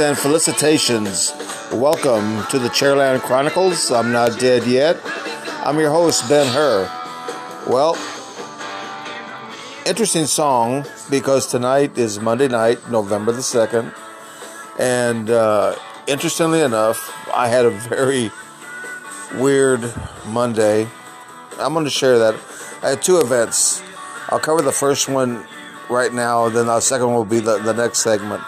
And felicitations. Welcome to the Chairland Chronicles. I'm not dead yet. I'm your host, Ben Hur. Well, interesting song because tonight is Monday night, November the 2nd. And uh, interestingly enough, I had a very weird Monday. I'm going to share that. I had two events. I'll cover the first one right now, then the second one will be the, the next segment.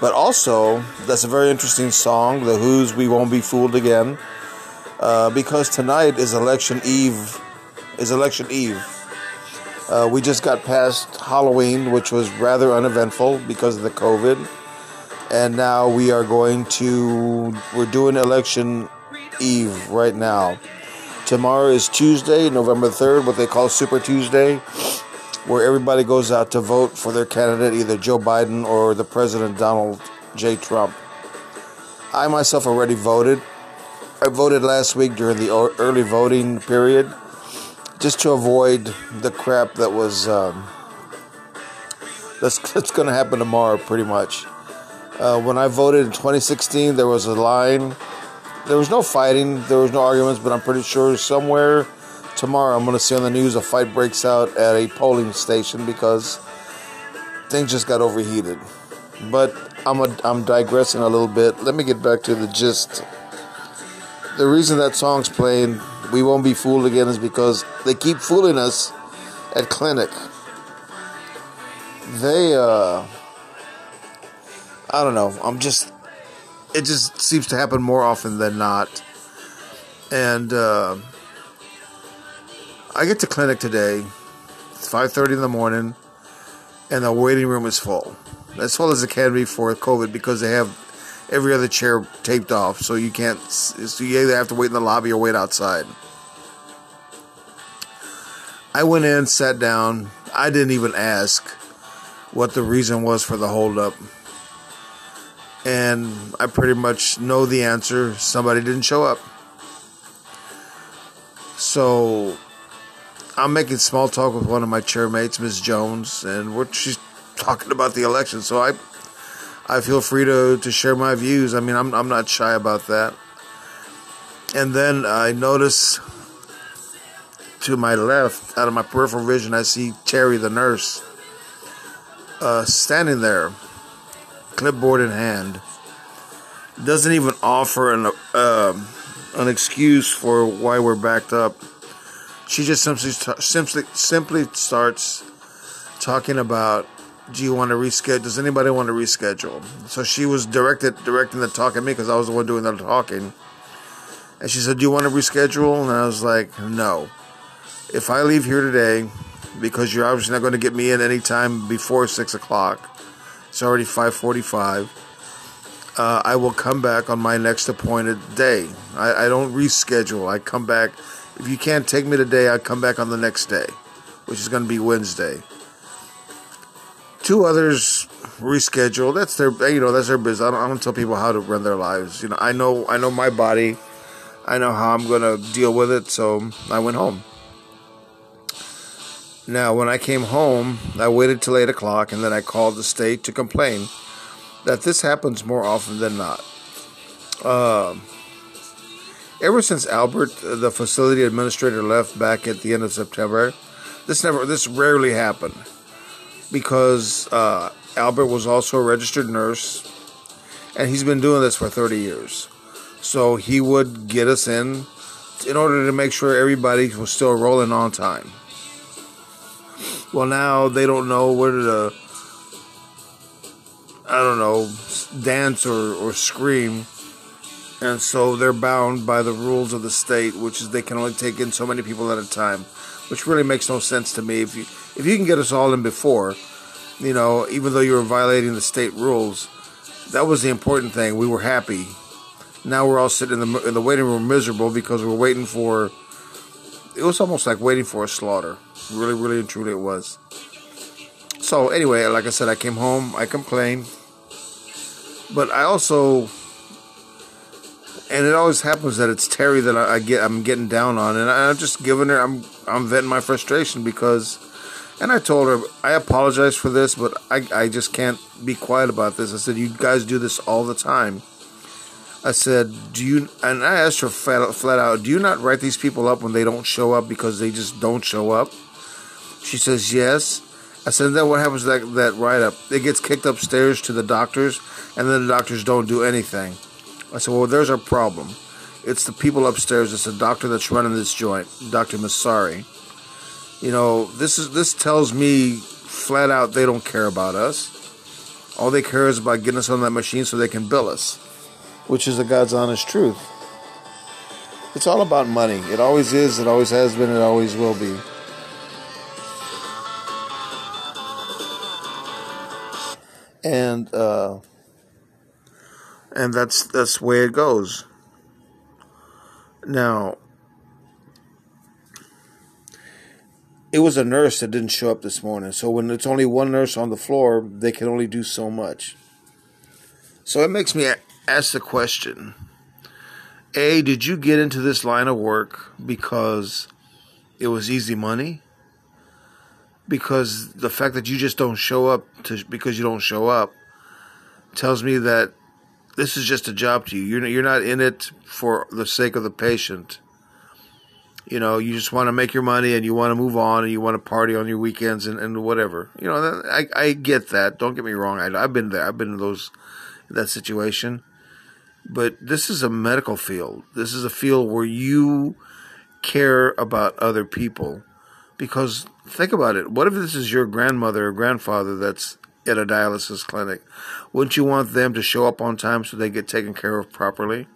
But also, that's a very interesting song, The Who's We Won't Be Fooled Again, uh, because tonight is election eve. Is election eve. Uh, we just got past Halloween, which was rather uneventful because of the COVID. And now we are going to, we're doing election eve right now. Tomorrow is Tuesday, November 3rd, what they call Super Tuesday, where everybody goes out to vote for their candidate, either Joe Biden or the President Donald J. Trump. I myself already voted. I voted last week during the early voting period just to avoid the crap that was um, that's, that's going to happen tomorrow, pretty much. Uh, when I voted in 2016, there was a line there was no fighting, there was no arguments, but I'm pretty sure somewhere tomorrow I'm going to see on the news a fight breaks out at a polling station because things just got overheated. But I'm a, I'm digressing a little bit. Let me get back to the gist. The reason that song's playing, "We Won't Be Fooled Again," is because they keep fooling us at clinic. They, uh, I don't know. I'm just it just seems to happen more often than not. And uh, I get to clinic today. It's five thirty in the morning, and the waiting room is full, as full as it can be for COVID because they have every other chair taped off, so you can't. So you either have to wait in the lobby or wait outside. I went in, sat down. I didn't even ask what the reason was for the holdup and I pretty much know the answer. Somebody didn't show up. So I'm making small talk with one of my chairmates, Ms. Jones, and we're, she's talking about the election. So I I feel free to, to share my views. I mean, I'm, I'm not shy about that. And then I notice to my left, out of my peripheral vision, I see Terry, the nurse, uh, standing there clipboard in hand, doesn't even offer an uh, an excuse for why we're backed up. She just simply simply simply starts talking about do you want to reschedule? Does anybody want to reschedule? So she was directed directing the talk at me because I was the one doing the talking. And she said, "Do you want to reschedule?" And I was like, "No. If I leave here today, because you're obviously not going to get me in any time before six o'clock, it's already 5:45. Uh, I will come back on my next appointed day. I, I don't reschedule. I come back. If you can't take me today, I'll come back on the next day, which is going to be Wednesday. Two others reschedule. That's their, you know, that's their business. I don't, I don't tell people how to run their lives. You know, I know, I know my body. I know how I'm going to deal with it. So I went home. Now, when I came home, I waited till 8 o'clock and then I called the state to complain that this happens more often than not. Uh, ever since Albert, the facility administrator, left back at the end of September, this never, this rarely happened because uh, Albert was also a registered nurse and he's been doing this for 30 years. So he would get us in in order to make sure everybody was still rolling on time. Well, now they don't know where to, I don't know, dance or, or scream. And so they're bound by the rules of the state, which is they can only take in so many people at a time, which really makes no sense to me. If you if you can get us all in before, you know, even though you were violating the state rules, that was the important thing. We were happy. Now we're all sitting in the in the waiting room miserable because we're waiting for. It was almost like waiting for a slaughter. Really, really and truly it was. So anyway, like I said, I came home, I complained. But I also and it always happens that it's Terry that I, I get I'm getting down on and I, I'm just giving her I'm I'm venting my frustration because And I told her, I apologize for this, but I, I just can't be quiet about this. I said, you guys do this all the time. I said, do you, and I asked her flat, flat out, do you not write these people up when they don't show up because they just don't show up? She says, yes. I said, then what happens to that, that write up? It gets kicked upstairs to the doctors, and then the doctors don't do anything. I said, well, there's our problem. It's the people upstairs. It's the doctor that's running this joint, Dr. Masari. You know, this is this tells me flat out they don't care about us. All they care is about getting us on that machine so they can bill us, which is the God's honest truth. It's all about money. It always is. It always has been. It always will be. And uh, and that's that's the way it goes. Now, it was a nurse that didn't show up this morning. So when it's only one nurse on the floor, they can only do so much. So it makes me ask the question A, did you get into this line of work because it was easy money? Because the fact that you just don't show up to, because you don't show up tells me that this is just a job to you. You're, you're not in it for the sake of the patient you know, you just want to make your money and you want to move on and you want to party on your weekends and, and whatever. You know, I, I get that. Don't get me wrong. I, have been there. I've been in those, that situation. But this is a medical field. This is a field where you care about other people. Because think about it. What if this is your grandmother or grandfather that's at a dialysis clinic? Wouldn't you want them to show up on time so they get taken care of properly?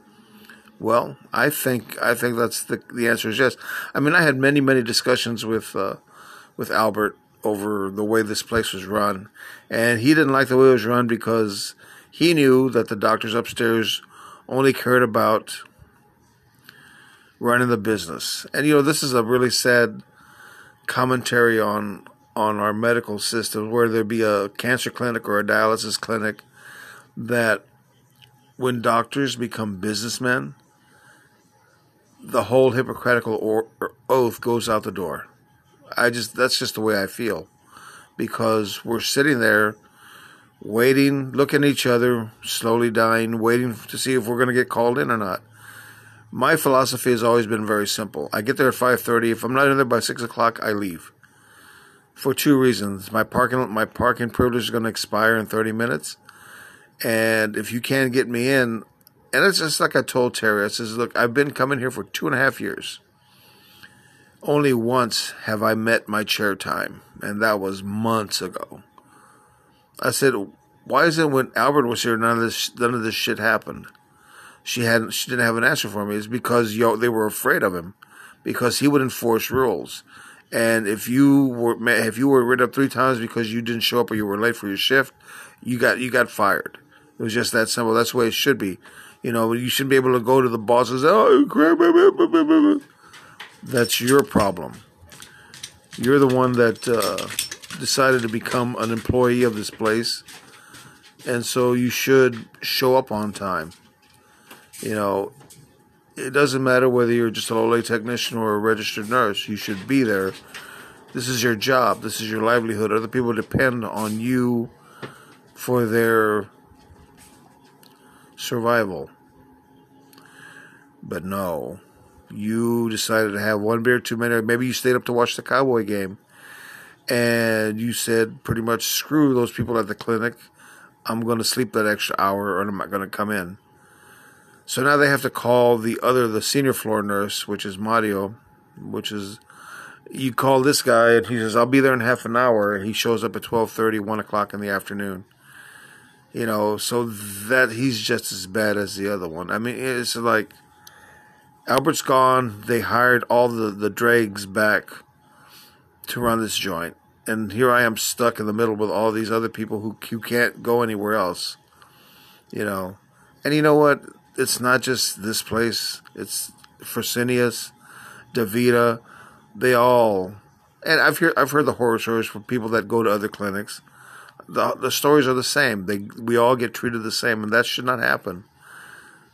Well, I think I think that's the the answer is yes. I mean, I had many many discussions with uh, with Albert over the way this place was run, and he didn't like the way it was run because he knew that the doctors upstairs only cared about running the business. And you know, this is a really sad commentary on on our medical system, whether there be a cancer clinic or a dialysis clinic, that when doctors become businessmen, the whole Hippocratical or, or oath goes out the door. I just that's just the way I feel because we're sitting there waiting, looking at each other, slowly dying, waiting to see if we're going to get called in or not. My philosophy has always been very simple. I get there at five thirty. If I'm not in there by six o'clock, I leave. For two reasons: my parking my parking privilege is going to expire in thirty minutes, and if you can't get me in, and it's just like I told Terry. I says, look, I've been coming here for two and a half years. Only once have I met my chair time, and that was months ago. I said, why is it when Albert was here, none of this, none of this shit happened? She hadn't, she didn't have an answer for me. It's because yo, they were afraid of him, because he would enforce rules. And if you were, if you were written up three times because you didn't show up or you were late for your shift, you got, you got fired. It was just that simple. That's the way it should be. You know, you shouldn't be able to go to the boss and say, oh, crap. That's your problem. You're the one that uh, decided to become an employee of this place. And so you should show up on time. You know, it doesn't matter whether you're just a low technician or a registered nurse. You should be there. This is your job. This is your livelihood. Other people depend on you for their survival. But no, you decided to have one beer too many. Maybe you stayed up to watch the Cowboy game and you said pretty much screw those people at the clinic. I'm going to sleep that extra hour or I'm not going to come in. So now they have to call the other, the senior floor nurse, which is Mario, which is, you call this guy and he says, I'll be there in half an hour. He shows up at 1230, 1 o'clock in the afternoon. You know, so that he's just as bad as the other one. I mean, it's like Albert's gone. They hired all the, the dregs back to run this joint. And here I am stuck in the middle with all these other people who, who can't go anywhere else. You know. And you know what? It's not just this place. It's Fresenius, DaVita. They all. And I've heard I've heard the horror stories from people that go to other clinics the the stories are the same. They we all get treated the same, and that should not happen.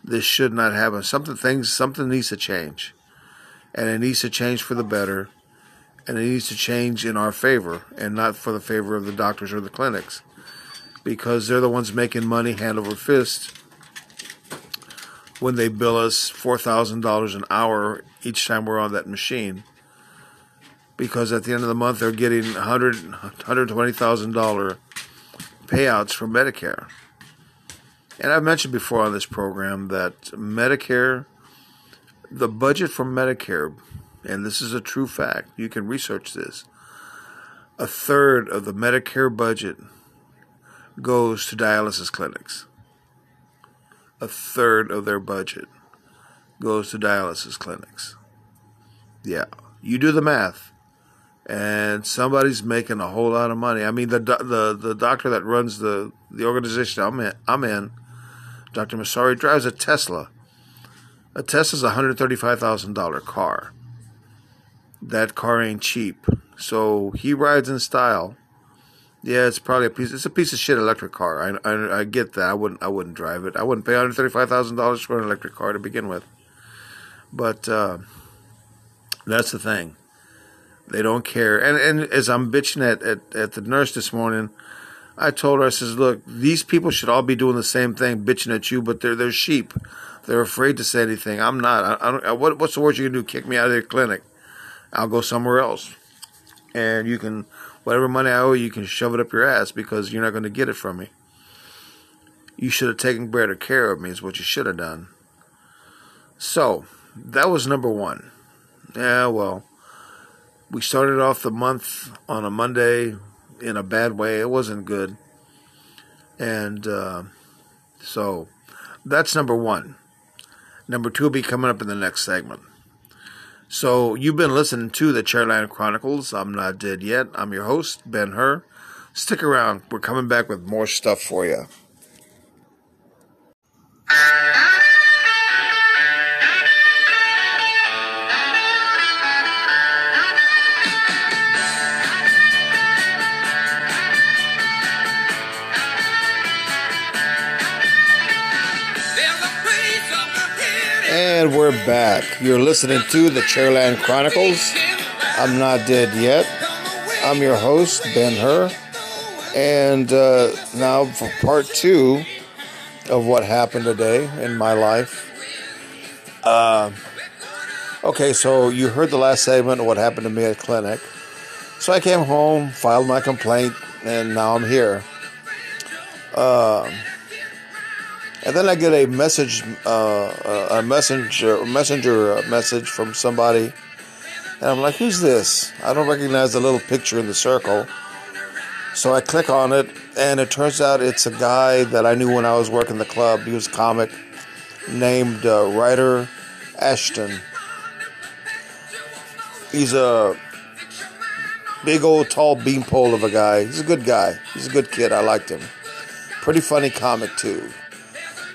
This should not happen. Something things something needs to change, and it needs to change for the better. and it needs to change in our favor and not for the favor of the doctors or the clinics because they're the ones making money hand over fist when they bill us $4,000 an hour each time we're on that machine. Because at the end of the month, they're getting $100, $120,000 payouts from Medicare. And I've mentioned before on this program that Medicare, the budget for Medicare, and this is a true fact, you can research this, a third of the Medicare budget goes to dialysis clinics. A third of their budget goes to dialysis clinics. Yeah, you do the math and somebody's making a whole lot of money. I mean, the the the doctor that runs the the organization I'm in, I'm in Dr. Masari drives a Tesla. A Tesla's a hundred thirty five thousand dollar car. That car ain't cheap, so he rides in style. Yeah, it's probably a piece. It's a piece of shit electric car. I, I, I get that. I wouldn't I wouldn't drive it. I wouldn't pay one hundred thirty five thousand dollars for an electric car to begin with. But uh, that's the thing. They don't care. And and as I'm bitching at, at, at the nurse this morning, I told her, I says, look, these people should all be doing the same thing, bitching at you, but they're they're sheep. They're afraid to say anything. I'm not. I, I don't. What, what's the worst you can do? Kick me out of their clinic? I'll go somewhere else. And you can, whatever money I owe you, you can shove it up your ass because you're not going to get it from me. You should have taken better care of me. Is what you should have done. So that was number one. Yeah, well, we started off the month on a Monday in a bad way. It wasn't good. And uh, so that's number one. Number two will be coming up in the next segment. So you've been listening to the Chairland Chronicles. I'm not dead yet. I'm your host, Ben Hur. Stick around. We're coming back with more stuff for you. And we're back. You're listening to the Chairland Chronicles. I'm not dead yet. I'm your host, Ben Hur. And uh, now for part two of what happened today in my life. Uh, okay, so you heard the last segment of what happened to me at clinic. So I came home, filed my complaint, and now I'm here. Uh, and then I get a message, uh, a messenger, messenger message from somebody, and I'm like, "Who's this?" I don't recognize the little picture in the circle. So I click on it, and it turns out it's a guy that I knew when I was working the club. He was a comic named uh, Ashton. He's a big old tall beanpole of a guy. He's a good guy. He's a good kid. I liked him. Pretty funny comic too.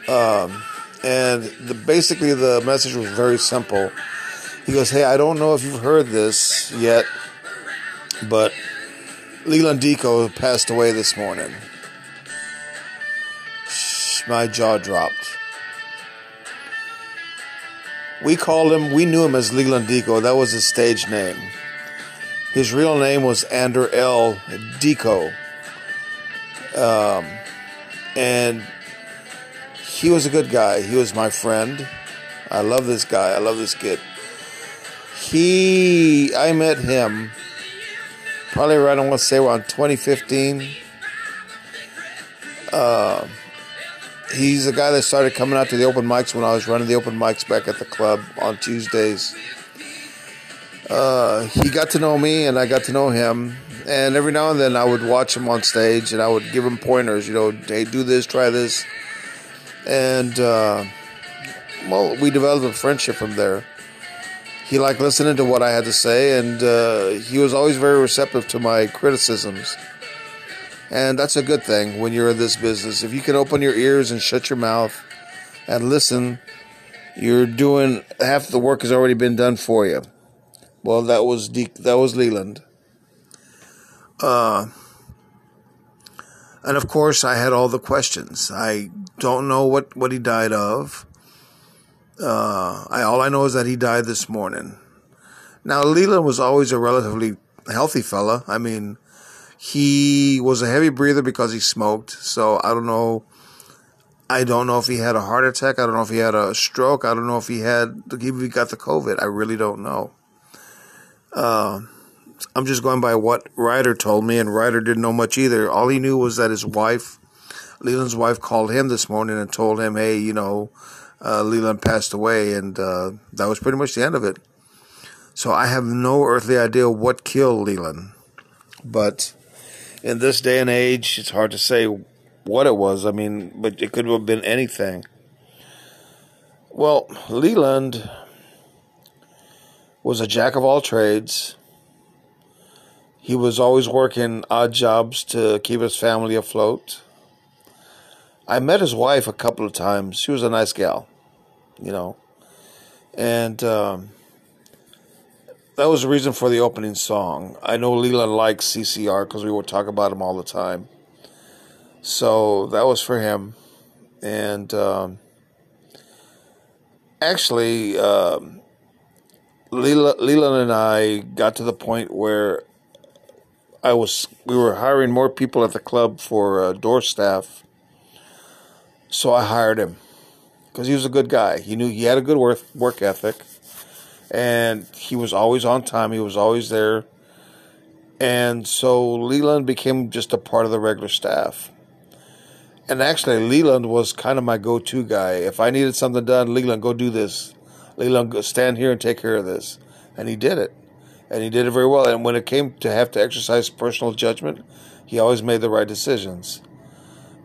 Um, and the, basically, the message was very simple. He goes, Hey, I don't know if you've heard this yet, but Leland Deco passed away this morning. My jaw dropped. We called him, we knew him as Leland Deco. That was his stage name. His real name was Ander L. Deco. Um, and he was a good guy. He was my friend. I love this guy. I love this kid. He, I met him probably around, I want to say around 2015. Uh, he's the guy that started coming out to the open mics when I was running the open mics back at the club on Tuesdays. Uh, he got to know me and I got to know him. And every now and then I would watch him on stage and I would give him pointers, you know, hey, do this, try this and uh, well, we developed a friendship from there. He liked listening to what I had to say, and uh, he was always very receptive to my criticisms. And that's a good thing when you're in this business. If you can open your ears and shut your mouth and listen, you're doing half the work has already been done for you. Well, that was De- that was Leland. Uh, and of course, I had all the questions. I don't know what, what he died of. Uh, I, all I know is that he died this morning. Now, Leland was always a relatively healthy fella. I mean, he was a heavy breather because he smoked. So I don't know. I don't know if he had a heart attack. I don't know if he had a stroke. I don't know if he had if he got the COVID. I really don't know. Uh, I'm just going by what Ryder told me, and Ryder didn't know much either. All he knew was that his wife, Leland's wife, called him this morning and told him, "Hey, you know, uh, Leland passed away," and uh, that was pretty much the end of it. So I have no earthly idea what killed Leland, but in this day and age, it's hard to say what it was. I mean, but it could have been anything. Well, Leland was a jack of all trades. He was always working odd jobs to keep his family afloat. I met his wife a couple of times. She was a nice gal, you know. And um, that was the reason for the opening song. I know Leland likes CCR because we would talk about him all the time. So that was for him. And um, actually, um, Leland and I got to the point where I was we were hiring more people at the club for uh, door staff. So I hired him because he was a good guy. He knew he had a good work work ethic, and he was always on time. He was always there, and so Leland became just a part of the regular staff. And actually, Leland was kind of my go-to guy. If I needed something done, Leland, go do this. Leland, go stand here and take care of this, and he did it and he did it very well. And when it came to have to exercise personal judgment, he always made the right decisions,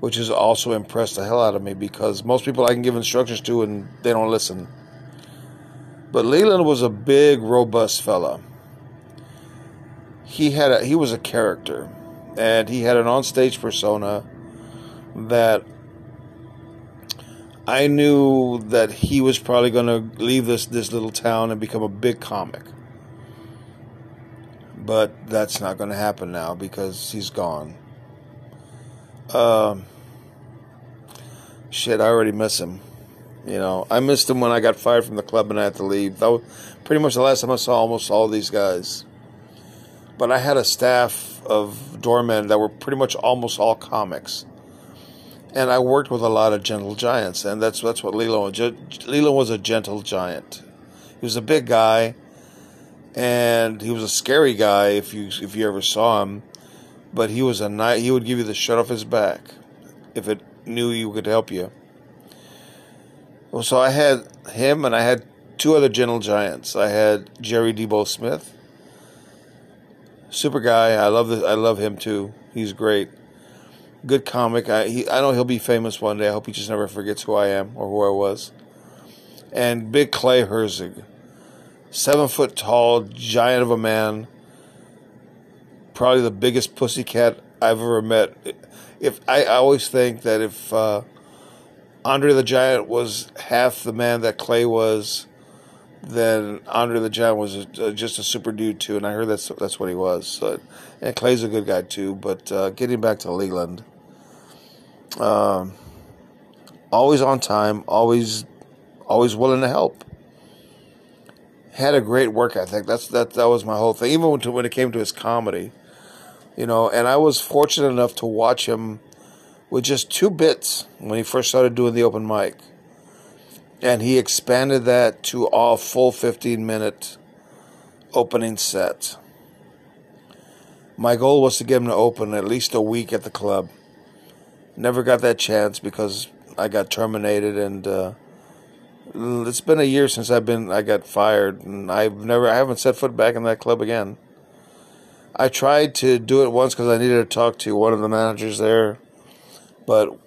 which has also impressed the hell out of me because most people I can give instructions to and they don't listen. But Leland was a big, robust fella. He had a, he was a character, and he had an onstage persona that I knew that he was probably going to leave this this little town and become a big comic but that's not going to happen now because he's gone. Um, shit, I already miss him. You know, I missed him when I got fired from the club and I had to leave. That was pretty much the last time I saw almost all these guys. But I had a staff of doormen that were pretty much almost all comics. And I worked with a lot of gentle giants, and that's that's what Lilo. Leland was a gentle giant. He was a big guy and he was a scary guy if you if you ever saw him. But he was a knight. He would give you the shirt off his back if it knew you could help you. Well, so I had him, and I had two other gentle giants. I had Jerry Debo Smith, super guy. I love this. I love him too. He's great. Good comic. I he, I know he'll be famous one day. I hope he just never forgets who I am or who I was. And Big Clay Herzig seven foot tall, giant of a man. Probably the biggest pussycat I've ever met. If I, I always think that if uh, Andre the Giant was half the man that Clay was, then Andre the Giant was a, just a super dude too. And I heard that's that's what he was. So, and Clay's a good guy too. But uh, getting back to Leland, um, always on time, always always willing to help had a great work ethic. That's that that was my whole thing. Even when, when it came to his comedy, you know. And I was fortunate enough to watch him with just two bits when he first started doing the open mic, and he expanded that to a full fifteen minute opening set. My goal was to get him to open at least a week at the club. Never got that chance because I got terminated and. Uh, Mm, it's been a year since I've been I got fired and I've never I haven't set foot back in that club again. I tried to do it once because I needed to talk to one of the managers there, but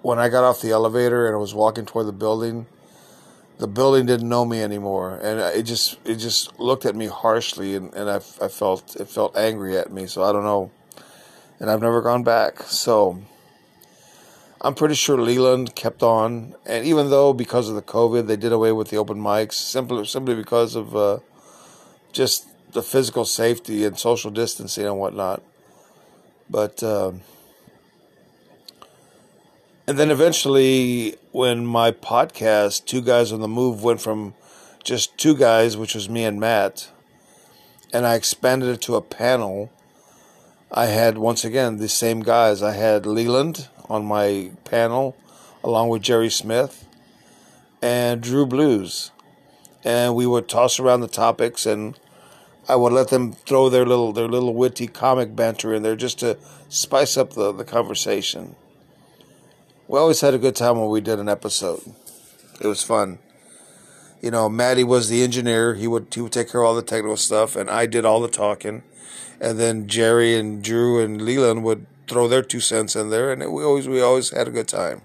when I got off the elevator and I was walking toward the building, the building didn't know me anymore, and it just it just looked at me harshly, and, and I, I felt it felt angry at me. So I don't know, and I've never gone back. So I'm pretty sure Leland kept on, and even though because of the COVID they did away with the open mics, simply simply because of uh, just the physical safety and social distancing and whatnot. But uh, and then eventually, when my podcast, Two Guys on the Move, went from just two guys, which was me and Matt, and I expanded it to a panel. I had once again the same guys. I had Leland on my panel, along with Jerry Smith and Drew Blues, and we would toss around the topics, and I would let them throw their little their little witty comic banter in there just to spice up the, the conversation. We always had a good time when we did an episode. It was fun. You know, Maddie was the engineer. He would he would take care of all the technical stuff, and I did all the talking. And then Jerry and Drew and Leland would throw their two cents in there, and we always we always had a good time.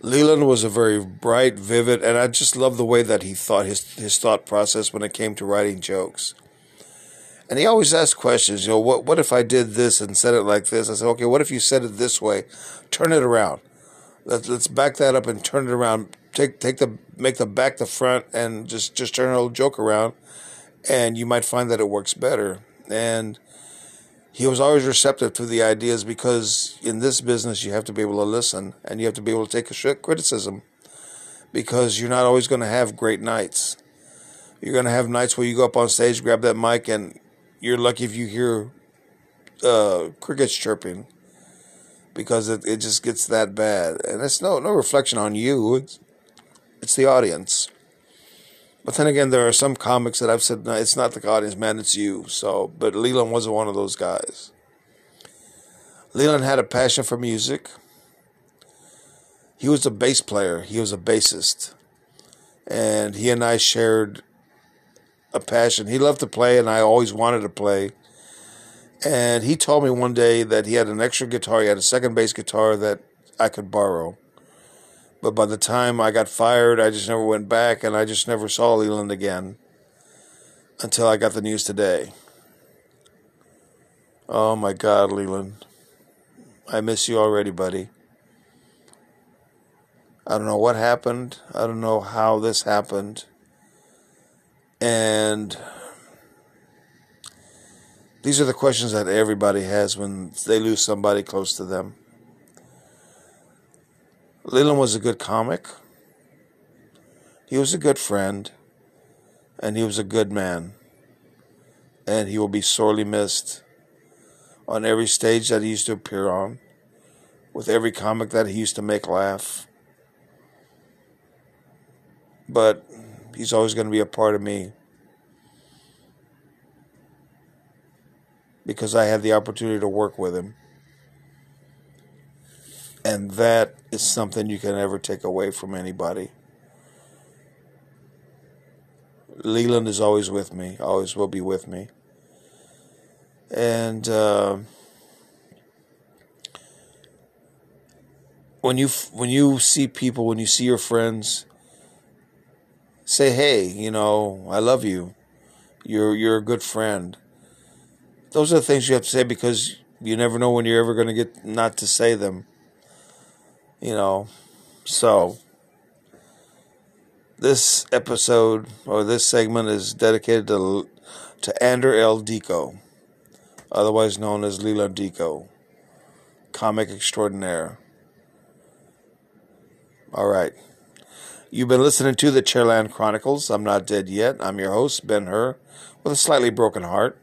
Leland was a very bright, vivid, and I just love the way that he thought his his thought process when it came to writing jokes. And he always asked questions. You know, what what if I did this and said it like this? I said, okay, what if you said it this way? Turn it around. Let's let's back that up and turn it around take take the make the back the front and just just turn a little joke around, and you might find that it works better. And he was always receptive to the ideas because in this business you have to be able to listen and you have to be able to take criticism because you're not always going to have great nights. You're going to have nights where you go up on stage, grab that mic, and you're lucky if you hear uh, crickets chirping because it, it just gets that bad. And it's no no reflection on you. It's it's the audience. But then again, there are some comics that I've said, no, it's not the audience, man, it's you. So, but Leland wasn't one of those guys. Leland had a passion for music. He was a bass player. He was a bassist. And he and I shared a passion. He loved to play, and I always wanted to play. And he told me one day that he had an extra guitar. He had a second bass guitar that I could borrow. But by the time I got fired, I just never went back and I just never saw Leland again until I got the news today. Oh my God, Leland. I miss you already, buddy. I don't know what happened. I don't know how this happened. And these are the questions that everybody has when they lose somebody close to them. Leland was a good comic. He was a good friend. And he was a good man. And he will be sorely missed on every stage that he used to appear on, with every comic that he used to make laugh. But he's always going to be a part of me. Because I had the opportunity to work with him. And that is something you can never take away from anybody. Leland is always with me, always will be with me. And uh, when you when you see people, when you see your friends, say, "Hey, you know, I love you. You're you're a good friend." Those are the things you have to say because you never know when you're ever going to get not to say them you know. So this episode or this segment is dedicated to to Ander L. Dico, otherwise known as Leland Dico, comic extraordinaire. All right. You've been listening to the Chairland Chronicles. I'm not dead yet. I'm your host, Ben Hur, with a slightly broken heart.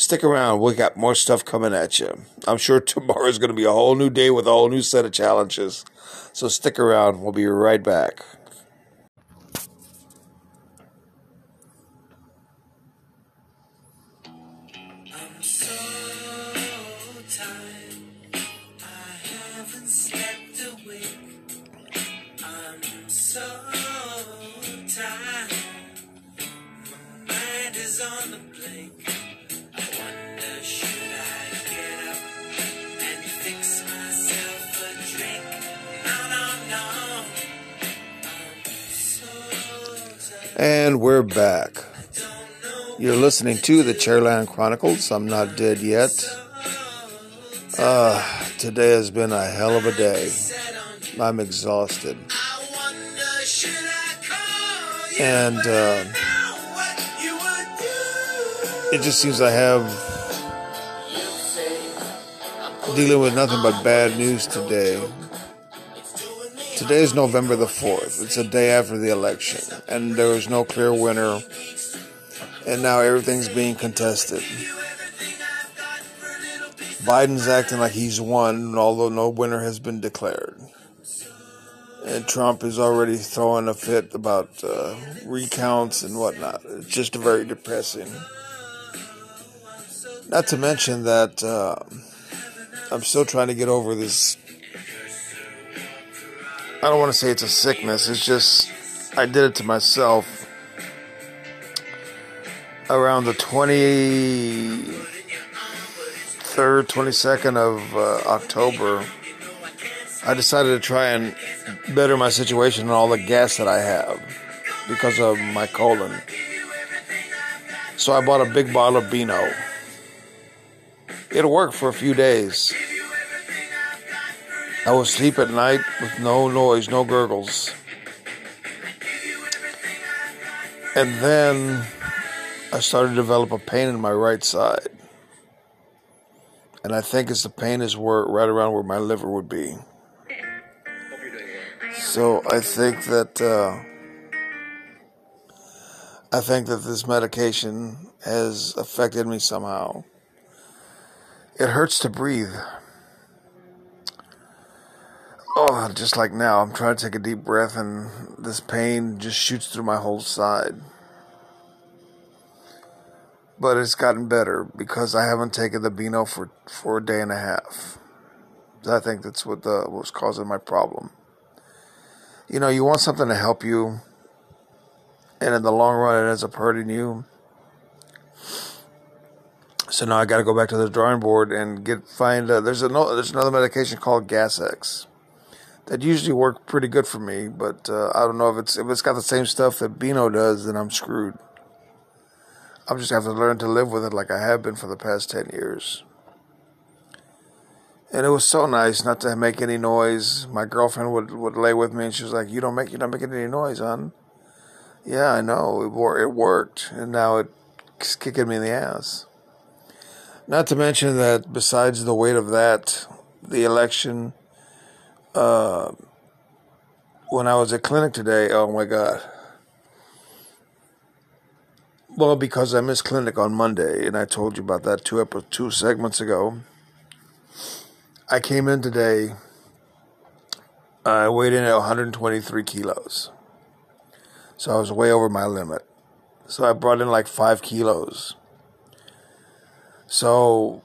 Stick around. We got more stuff coming at you. I'm sure tomorrow is going to be a whole new day with a whole new set of challenges. So stick around. We'll be right back. And we're back. You're listening to the Chairland Chronicles. I'm not dead yet. Uh, today has been a hell of a day. I'm exhausted. And uh, it just seems I have dealing with nothing but bad news today. Today is November the 4th. It's a day after the election, and there is no clear winner and now everything's being contested. Biden's acting like he's won, although no winner has been declared. And Trump is already throwing a fit about uh, recounts and whatnot. It's just very depressing. Not to mention that uh, I'm still trying to get over this. I don't want to say it's a sickness, it's just I did it to myself around the 23rd, 22nd of uh, October. I decided to try and better my situation and all the gas that I have because of my colon. So I bought a big bottle of Beano. It worked for a few days. I would sleep at night with no noise, no gurgles. And then I started to develop a pain in my right side. And I think it's the pain is where right around where my liver would be. So I think that uh, I think that this medication has affected me somehow. It hurts to breathe. Oh, just like now, I'm trying to take a deep breath and this pain just shoots through my whole side. But it's gotten better because I haven't taken the Beano for, for a day and a half. I think that's what the what was causing my problem you know, you want something to help you, and in the long run, it ends up hurting you. So now I got to go back to the drawing board and get find. Uh, there's a there's another medication called Gas X that usually worked pretty good for me, but uh, I don't know if it's if it's got the same stuff that Beano does, then I'm screwed. I'm just gonna have to learn to live with it like I have been for the past ten years. And it was so nice not to make any noise. My girlfriend would, would lay with me and she was like, You don't make you're not making any noise, hon. Yeah, I know. It, it worked. And now it's kicking me in the ass. Not to mention that besides the weight of that, the election, uh, when I was at clinic today, oh my God. Well, because I missed clinic on Monday, and I told you about that two two segments ago. I came in today. I weighed in at 123 kilos. So I was way over my limit. So I brought in like five kilos. So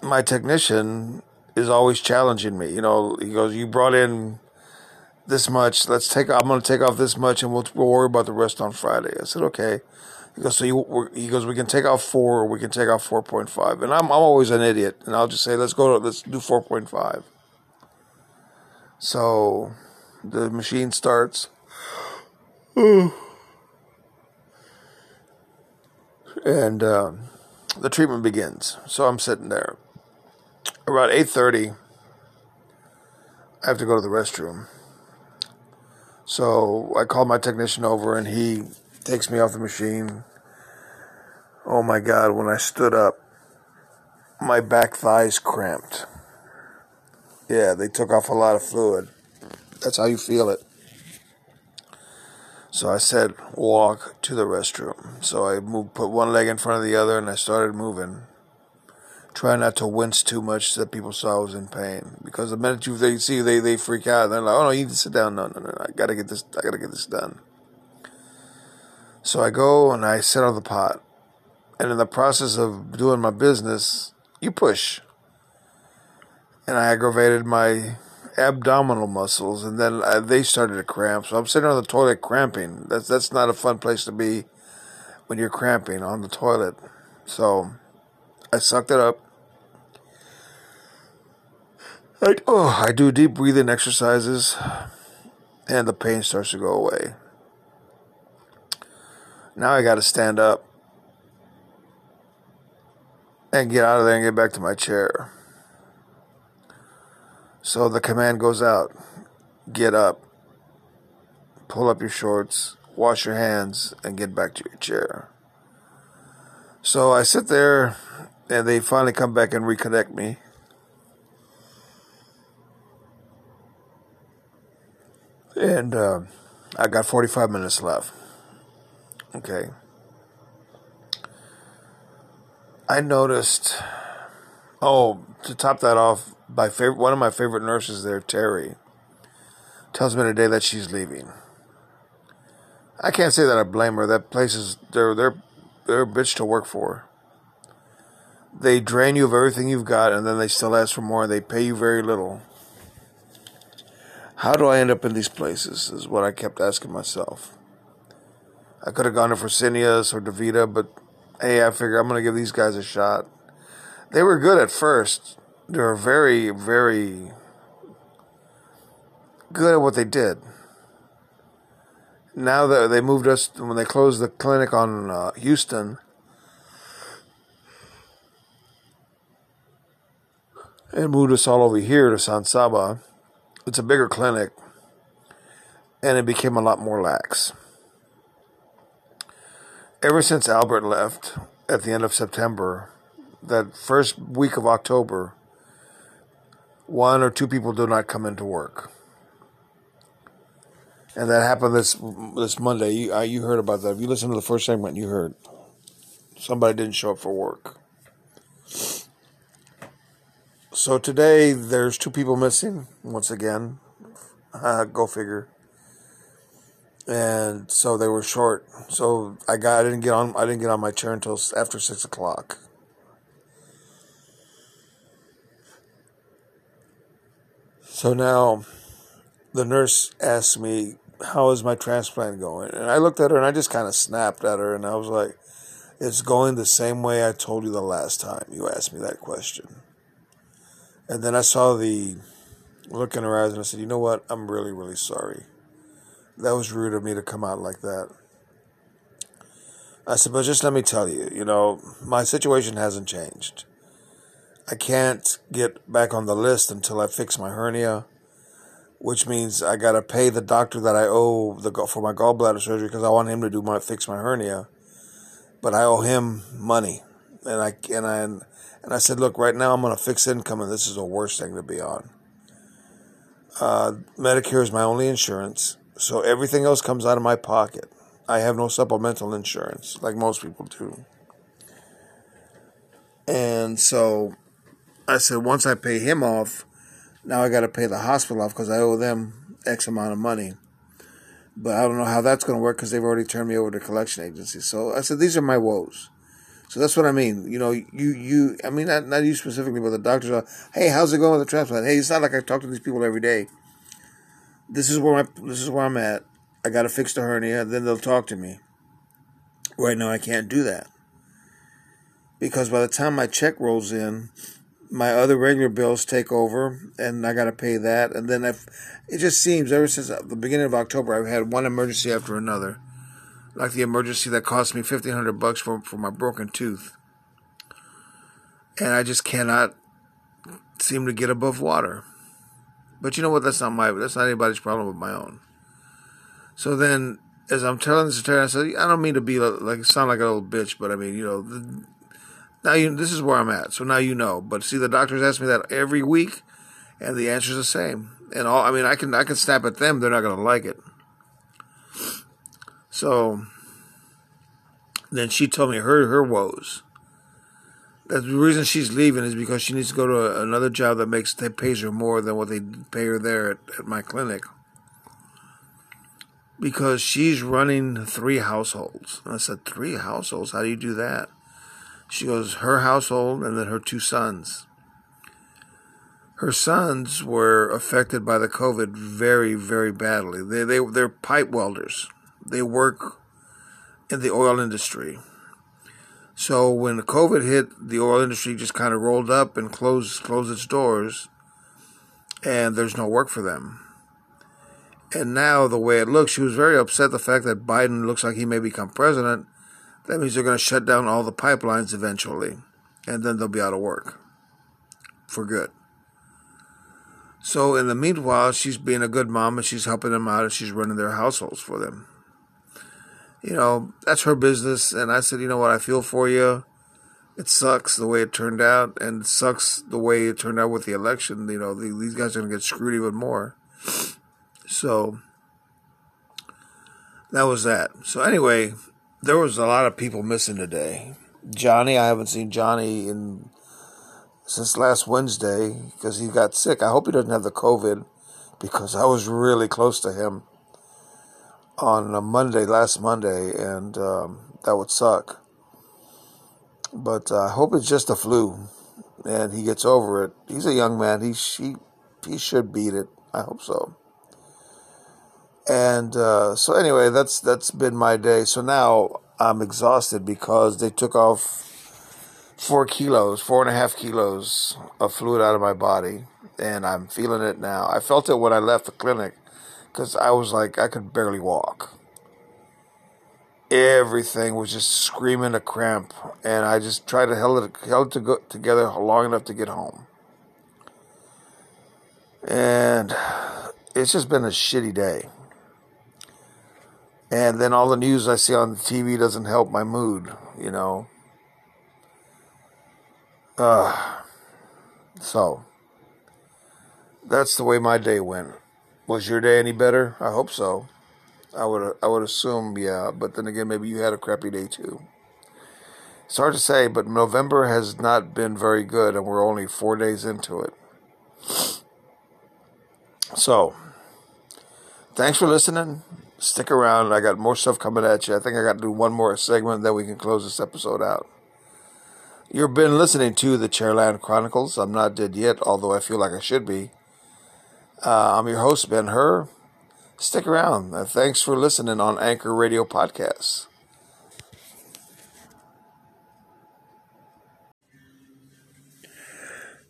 my technician is always challenging me. You know, he goes, "You brought in this much. Let's take. I'm going to take off this much, and we'll, we'll worry about the rest on Friday." I said, "Okay." He goes, so you, he goes, we can take off four, or we can take off 4.5. And I'm, I'm always an idiot. And I'll just say, let's go, let's do 4.5. So the machine starts. and uh, the treatment begins. So I'm sitting there. Around 8.30, I have to go to the restroom. So I call my technician over and he takes me off the machine. Oh my God, when I stood up, my back thighs cramped. Yeah, they took off a lot of fluid. That's how you feel it. So I said, walk to the restroom. So I moved, put one leg in front of the other, and I started moving. Try not to wince too much so that people saw I was in pain. Because the minute you they see they they freak out. They're like, "Oh no, you need to sit down." No, no, no, I gotta get this. I gotta get this done. So I go and I sit on the pot. And in the process of doing my business, you push. And I aggravated my abdominal muscles, and then I, they started to cramp. So I'm sitting on the toilet cramping. That's that's not a fun place to be when you're cramping on the toilet. So I sucked it up. I, oh, I do deep breathing exercises, and the pain starts to go away. Now I got to stand up and get out of there and get back to my chair. So the command goes out get up, pull up your shorts, wash your hands, and get back to your chair. So I sit there and they finally come back and reconnect me. And uh, I got 45 minutes left. Okay. I noticed. Oh, to top that off, my favorite, one of my favorite nurses there, Terry, tells me today that she's leaving. I can't say that I blame her. That place is they're they're they're a bitch to work for. They drain you of everything you've got, and then they still ask for more, and they pay you very little. How do I end up in these places? Is what I kept asking myself. I could have gone to Fresenius or DaVita, but hey, I figure I'm going to give these guys a shot. They were good at first. They were very, very good at what they did. Now that they moved us, when they closed the clinic on uh, Houston, and moved us all over here to San Saba, it's a bigger clinic, and it became a lot more lax. Ever since Albert left at the end of September, that first week of October, one or two people do not come into work. And that happened this this Monday. You you heard about that. If you listened to the first segment, you heard somebody didn't show up for work. So today there's two people missing once again. Uh, go figure. And so they were short. So I got I didn't get on I didn't get on my chair until after six o'clock. So now the nurse asked me, How is my transplant going? And I looked at her and I just kind of snapped at her and I was like, It's going the same way I told you the last time you asked me that question. And then I saw the look in her eyes and I said, You know what? I'm really, really sorry. That was rude of me to come out like that. I said, But just let me tell you, you know, my situation hasn't changed. I can't get back on the list until I fix my hernia, which means I got to pay the doctor that I owe the for my gallbladder surgery because I want him to do my fix my hernia, but I owe him money, and I and I and I said, look, right now I'm on a fixed income, and this is the worst thing to be on. Uh, Medicare is my only insurance, so everything else comes out of my pocket. I have no supplemental insurance like most people do. And so I said, once I pay him off, now I got to pay the hospital off because I owe them X amount of money. But I don't know how that's going to work because they've already turned me over to collection agency. So I said, these are my woes. So that's what I mean. You know, you, you, I mean, not, not you specifically, but the doctors are, hey, how's it going with the transplant? Hey, it's not like I talk to these people every day. This is where my, this is where I'm at. I got to fix the hernia. Then they'll talk to me. Right now, I can't do that. Because by the time my check rolls in, my other regular bills take over and I got to pay that. And then if it just seems ever since the beginning of October, I've had one emergency after another. Like the emergency that cost me fifteen hundred bucks for for my broken tooth, and I just cannot seem to get above water. But you know what? That's not my that's not anybody's problem but my own. So then, as I'm telling this secretary, I said, I don't mean to be like sound like a little bitch, but I mean, you know, the, now you this is where I'm at. So now you know. But see, the doctors ask me that every week, and the answer's the same. And all I mean, I can I can snap at them. They're not going to like it. So then she told me her her woes. That the reason she's leaving is because she needs to go to another job that makes that pays her more than what they pay her there at, at my clinic. Because she's running three households. And I said, Three households? How do you do that? She goes, her household and then her two sons. Her sons were affected by the COVID very, very badly. They, they, they're pipe welders. They work in the oil industry. So when COVID hit, the oil industry just kind of rolled up and closed, closed its doors, and there's no work for them. And now the way it looks, she was very upset the fact that Biden looks like he may become president that means they're going to shut down all the pipelines eventually, and then they'll be out of work for good. So in the meanwhile, she's being a good mom and she's helping them out and she's running their households for them. You know, that's her business. And I said, you know what, I feel for you. It sucks the way it turned out, and it sucks the way it turned out with the election. You know, the, these guys are going to get screwed even more. So that was that. So anyway, there was a lot of people missing today. Johnny, I haven't seen Johnny in since last Wednesday because he got sick. I hope he doesn't have the COVID because I was really close to him on a Monday, last Monday, and um, that would suck. But uh, I hope it's just a flu and he gets over it. He's a young man. He he, he should beat it. I hope so. And uh, so anyway, that's that's been my day. So now I'm exhausted because they took off four kilos, four and a half kilos of fluid out of my body, and I'm feeling it now. I felt it when I left the clinic because I was like I could barely walk. Everything was just screaming a cramp, and I just tried to hold it held it to go, together long enough to get home. And it's just been a shitty day. And then all the news I see on the TV doesn't help my mood, you know. Uh, so, that's the way my day went. Was your day any better? I hope so. I would I would assume yeah, but then again, maybe you had a crappy day too. It's hard to say, but November has not been very good, and we're only four days into it. So, thanks for listening stick around. I got more stuff coming at you. I think I got to do one more segment, then we can close this episode out. You've been listening to the Chairland Chronicles. I'm not dead yet, although I feel like I should be. Uh, I'm your host, Ben Hur. Stick around. Uh, thanks for listening on Anchor Radio Podcasts.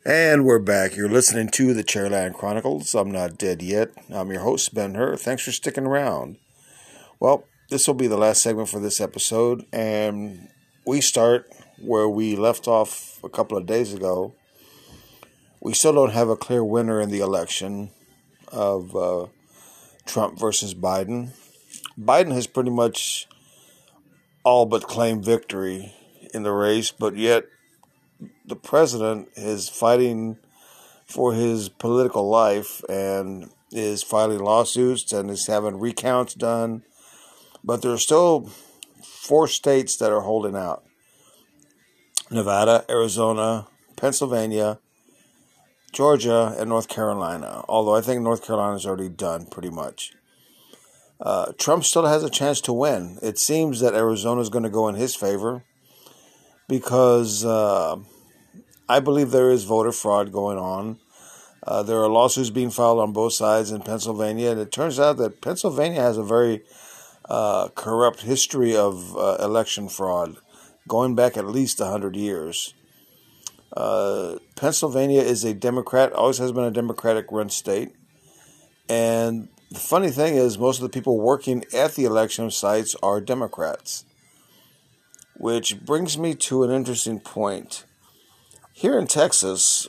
And we're back. You're listening to the Chairland Chronicles. I'm not dead yet. I'm your host, Ben Hur. Thanks for sticking around. Well, this will be the last segment for this episode, and we start where we left off a couple of days ago. We still don't have a clear winner in the election of uh, Trump versus Biden. Biden has pretty much all but claimed victory in the race, but yet the president is fighting for his political life and is filing lawsuits and is having recounts done but there are still four states that are holding out Nevada, Arizona, Pennsylvania, Georgia, and North Carolina. Although I think North Carolina is already done pretty much. Uh, Trump still has a chance to win. It seems that Arizona is going to go in his favor because uh, I believe there is voter fraud going on. Uh, there are lawsuits being filed on both sides in Pennsylvania, and it turns out that Pennsylvania has a very uh, corrupt history of uh, election fraud going back at least 100 years. Uh, Pennsylvania is a Democrat, always has been a Democratic run state. And the funny thing is, most of the people working at the election sites are Democrats. Which brings me to an interesting point. Here in Texas,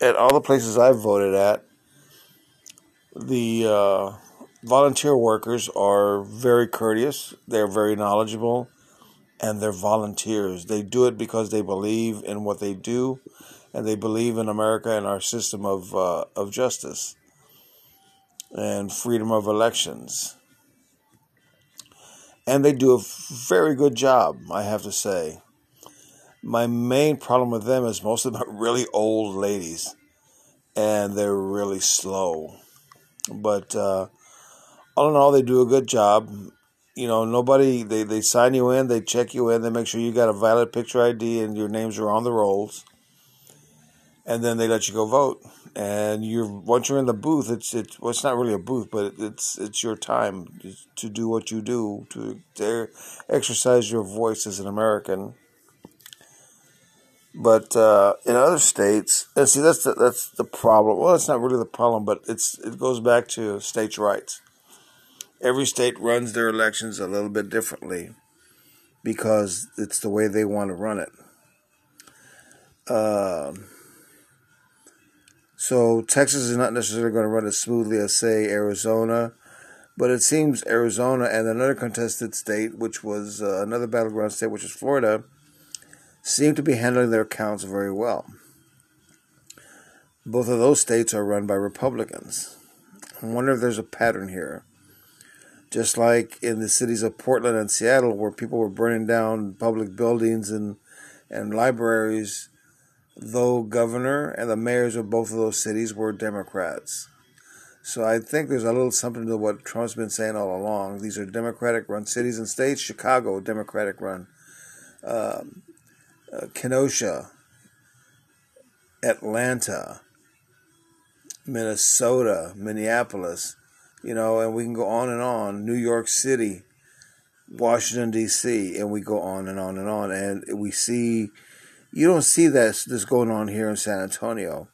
at all the places I've voted at, the uh, volunteer workers are very courteous, they're very knowledgeable, and they're volunteers. They do it because they believe in what they do, and they believe in America and our system of uh, of justice and freedom of elections. And they do a very good job, I have to say. My main problem with them is most of them are really old ladies, and they're really slow. But uh, all in all, they do a good job. You know, nobody they, they sign you in, they check you in, they make sure you got a valid picture ID and your names are on the rolls, and then they let you go vote. And you're once you're in the booth, it's it's well, it's not really a booth, but it's it's your time to do what you do to, to exercise your voice as an American. But uh, in other states, and see that's the, that's the problem. Well, it's not really the problem, but it's it goes back to states' rights every state runs their elections a little bit differently because it's the way they want to run it. Uh, so Texas is not necessarily going to run as smoothly as, say, Arizona, but it seems Arizona and another contested state, which was uh, another battleground state, which is Florida, seem to be handling their counts very well. Both of those states are run by Republicans. I wonder if there's a pattern here Just like in the cities of Portland and Seattle, where people were burning down public buildings and, and libraries, though governor and the mayors of both of those cities were Democrats. So I think there's a little something to what Trump's been saying all along. These are Democratic run cities and states. Chicago, Democratic run. Um, uh, Kenosha, Atlanta, Minnesota, Minneapolis, you know, and we can go on and on. New York City, Washington D.C., and we go on and on and on, and we see. You don't see this this going on here in San Antonio,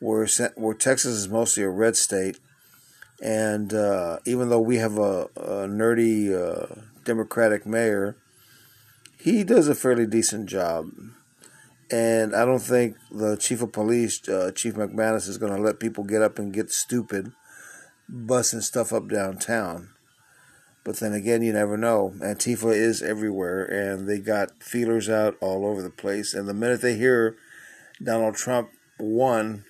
where where Texas is mostly a red state, and uh, even though we have a, a nerdy uh, Democratic mayor, he does a fairly decent job. And I don't think the chief of police, uh, Chief McManus, is going to let people get up and get stupid, busting stuff up downtown. But then again, you never know. Antifa is everywhere, and they got feelers out all over the place. And the minute they hear Donald Trump won,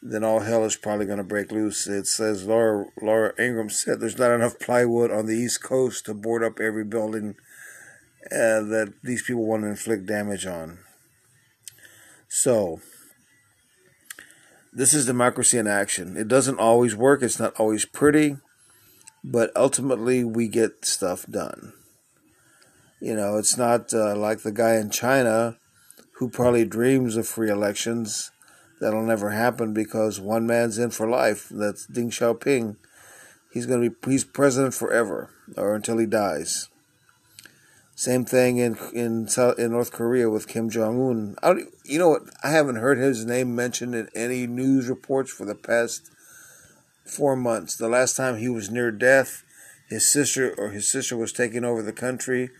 then all hell is probably going to break loose. It says Laura Laura Ingraham said there's not enough plywood on the East Coast to board up every building uh, that these people want to inflict damage on. So, this is democracy in action. It doesn't always work, it's not always pretty, but ultimately we get stuff done. You know, it's not uh, like the guy in China who probably dreams of free elections. That'll never happen because one man's in for life. That's Deng Xiaoping. He's going to be he's president forever or until he dies. Same thing in in South, in North Korea with Kim Jong Un. You know what? I haven't heard his name mentioned in any news reports for the past four months. The last time he was near death, his sister or his sister was taking over the country.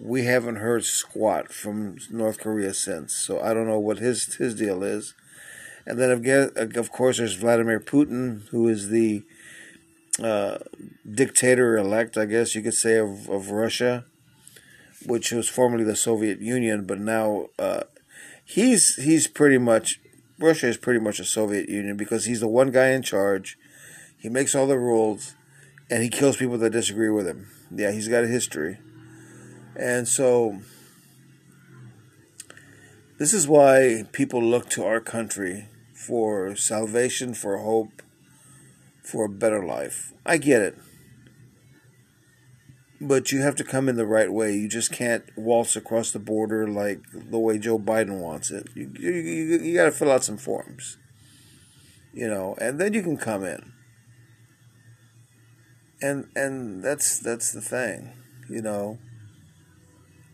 We haven't heard squat from North Korea since. So I don't know what his his deal is. And then of course, there's Vladimir Putin, who is the uh, dictator elect, I guess you could say, of, of Russia which was formerly the Soviet Union, but now uh, he's he's pretty much Russia is pretty much a Soviet Union because he's the one guy in charge. He makes all the rules, and he kills people that disagree with him. Yeah, he's got a history, and so this is why people look to our country for salvation, for hope, for a better life. I get it but you have to come in the right way. You just can't waltz across the border like the way Joe Biden wants it. You you, you, you got to fill out some forms, you know, and then you can come in. And and that's that's the thing, you know.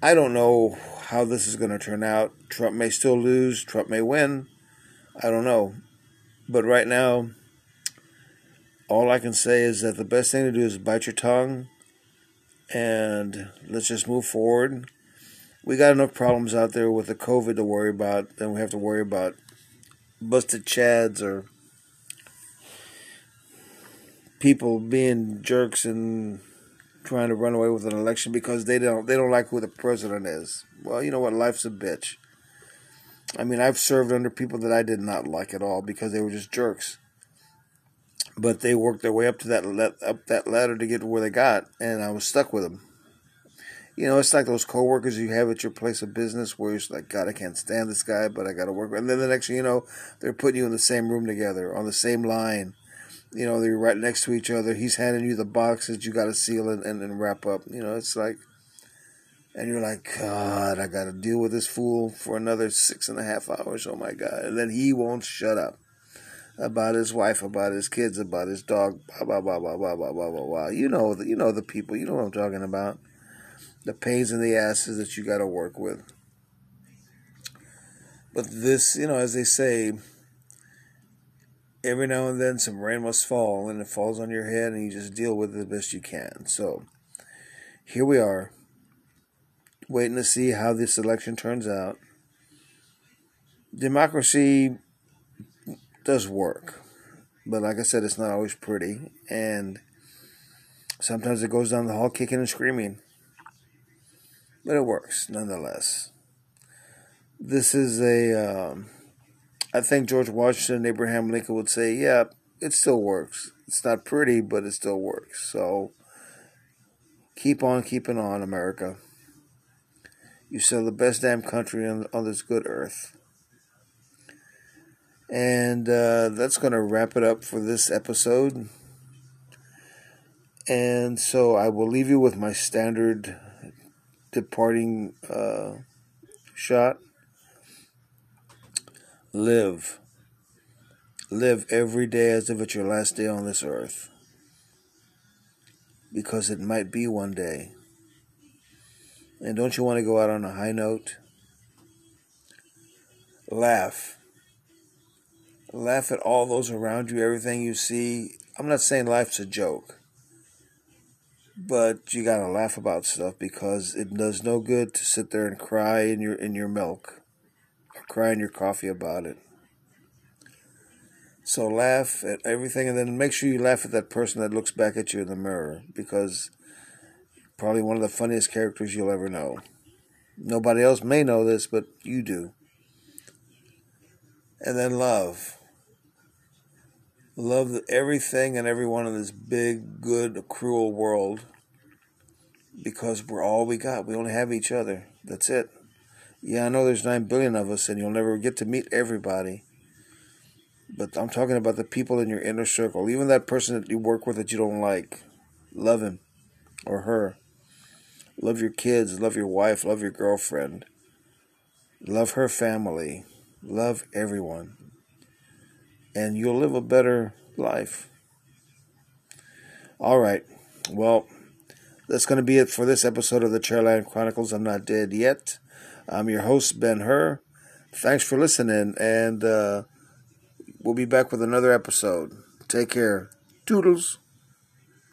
I don't know how this is going to turn out. Trump may still lose. Trump may win. I don't know, but right now, all I can say is that the best thing to do is bite your tongue and let's just move forward. We got enough problems out there with the COVID to worry about, then we have to worry about busted chads or people being jerks and trying to run away with an election because they don't they don't like who the president is. Well, you know what? Life's a bitch. I mean, I've served under people that I did not like at all because they were just jerks but they worked their way up to that up that ladder to get to where they got, and I was stuck with them. You know, it's like those coworkers you have at your place of business where you're like, God, I can't stand this guy, but I got to work. And then the next you know, they're putting you in the same room together on the same line. You know, they're right next to each other. He's handing you the boxes you got to seal and, and, and wrap up. You know, it's like, and you're like, God, I got to deal with this fool for another six and a half hours. Oh my God. And then he won't shut up about his wife, about his kids, about his dog, blah blah blah blah blah blah blah blah blah. You know the you know the people. You know what I'm talking about. The pains in the asses that you got to work with. But this, you know, as they say, every now and then some rain must fall, and it falls on your head, and you just deal with it the best you can. So here we are, waiting to see how this election turns out. Democracy does work. But like I said, it's not always pretty. And sometimes it goes down the hall kicking and screaming. But it works nonetheless. This is a. Um, I think George Washington Abraham Lincoln would say, yeah, it still works. It's not pretty, but it still works. So Keep on keeping on, America. You still the best damn country on, on this good earth. And uh, that's going to wrap it up for this episode. And so I will leave you with my standard departing uh, shot. Live. Live every day as if it's your last day on this earth. Because it might be one day. And don't you want to go out on a high note? Laugh. Laugh at all those around you, everything you see. I'm not saying life's a joke. But you gotta laugh about stuff because it does no good to sit there and cry in your in your milk or cry in your coffee about it. So laugh at everything and then make sure you laugh at that person that looks back at you in the mirror because probably one of the funniest characters you'll ever know. Nobody else may know this, but you do. And then love. Love everything and everyone in this big, good, cruel world because we're all we got. We only have each other. That's it. Yeah, I know there's 9 billion of us and you'll never get to meet everybody but I'm talking about the people in your inner circle, even that person that you work with that you don't like. Love him or her. Love your kids, love your wife, love your girlfriend. Love her family. Love everyone. And you'll live a better life. All right. Well, that's going to be it for this episode of the Chairline Chronicles. I'm not dead yet. I'm your host, Ben Hur. Thanks for listening. And, uh, We'll be back with another episode. Take care. Toodles.